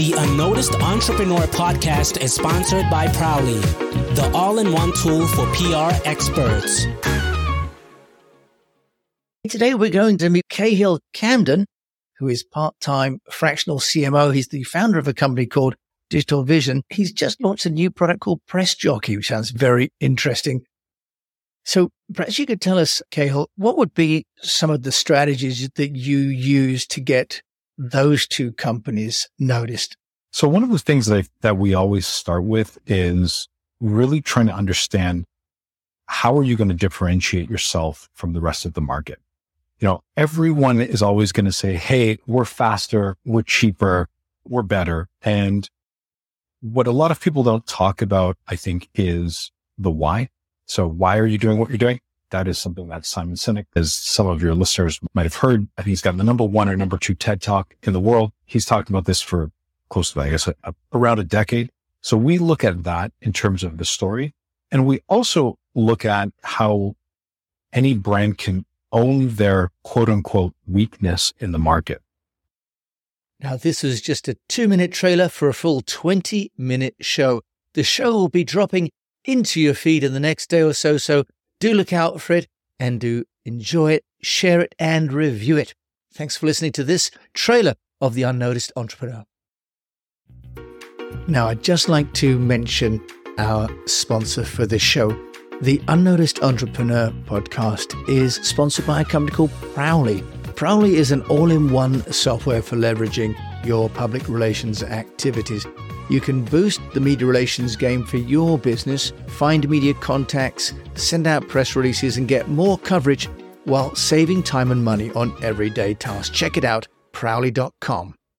The Unnoticed Entrepreneur podcast is sponsored by Prowly, the all in one tool for PR experts. Today, we're going to meet Cahill Camden, who is part time fractional CMO. He's the founder of a company called Digital Vision. He's just launched a new product called Press Jockey, which sounds very interesting. So perhaps you could tell us, Cahill, what would be some of the strategies that you use to get those two companies noticed? So one of the things that, I, that we always start with is really trying to understand how are you going to differentiate yourself from the rest of the market? You know, everyone is always going to say, Hey, we're faster, we're cheaper, we're better. And what a lot of people don't talk about, I think, is the why. So why are you doing what you're doing? That is something that Simon Sinek, as some of your listeners might have heard, I think he's got the number one or number two TED talk in the world. He's talked about this for close to, I guess, a, a, around a decade. So we look at that in terms of the story. And we also look at how any brand can own their quote unquote weakness in the market. Now, this is just a two minute trailer for a full 20 minute show. The show will be dropping into your feed in the next day or so. So do look out for it and do enjoy it, share it, and review it. Thanks for listening to this trailer of The Unnoticed Entrepreneur. Now, I'd just like to mention our sponsor for this show. The Unnoticed Entrepreneur podcast is sponsored by a company called Prowly. Prowly is an all in one software for leveraging your public relations activities. You can boost the media relations game for your business, find media contacts, send out press releases, and get more coverage while saving time and money on everyday tasks. Check it out, prowly.com.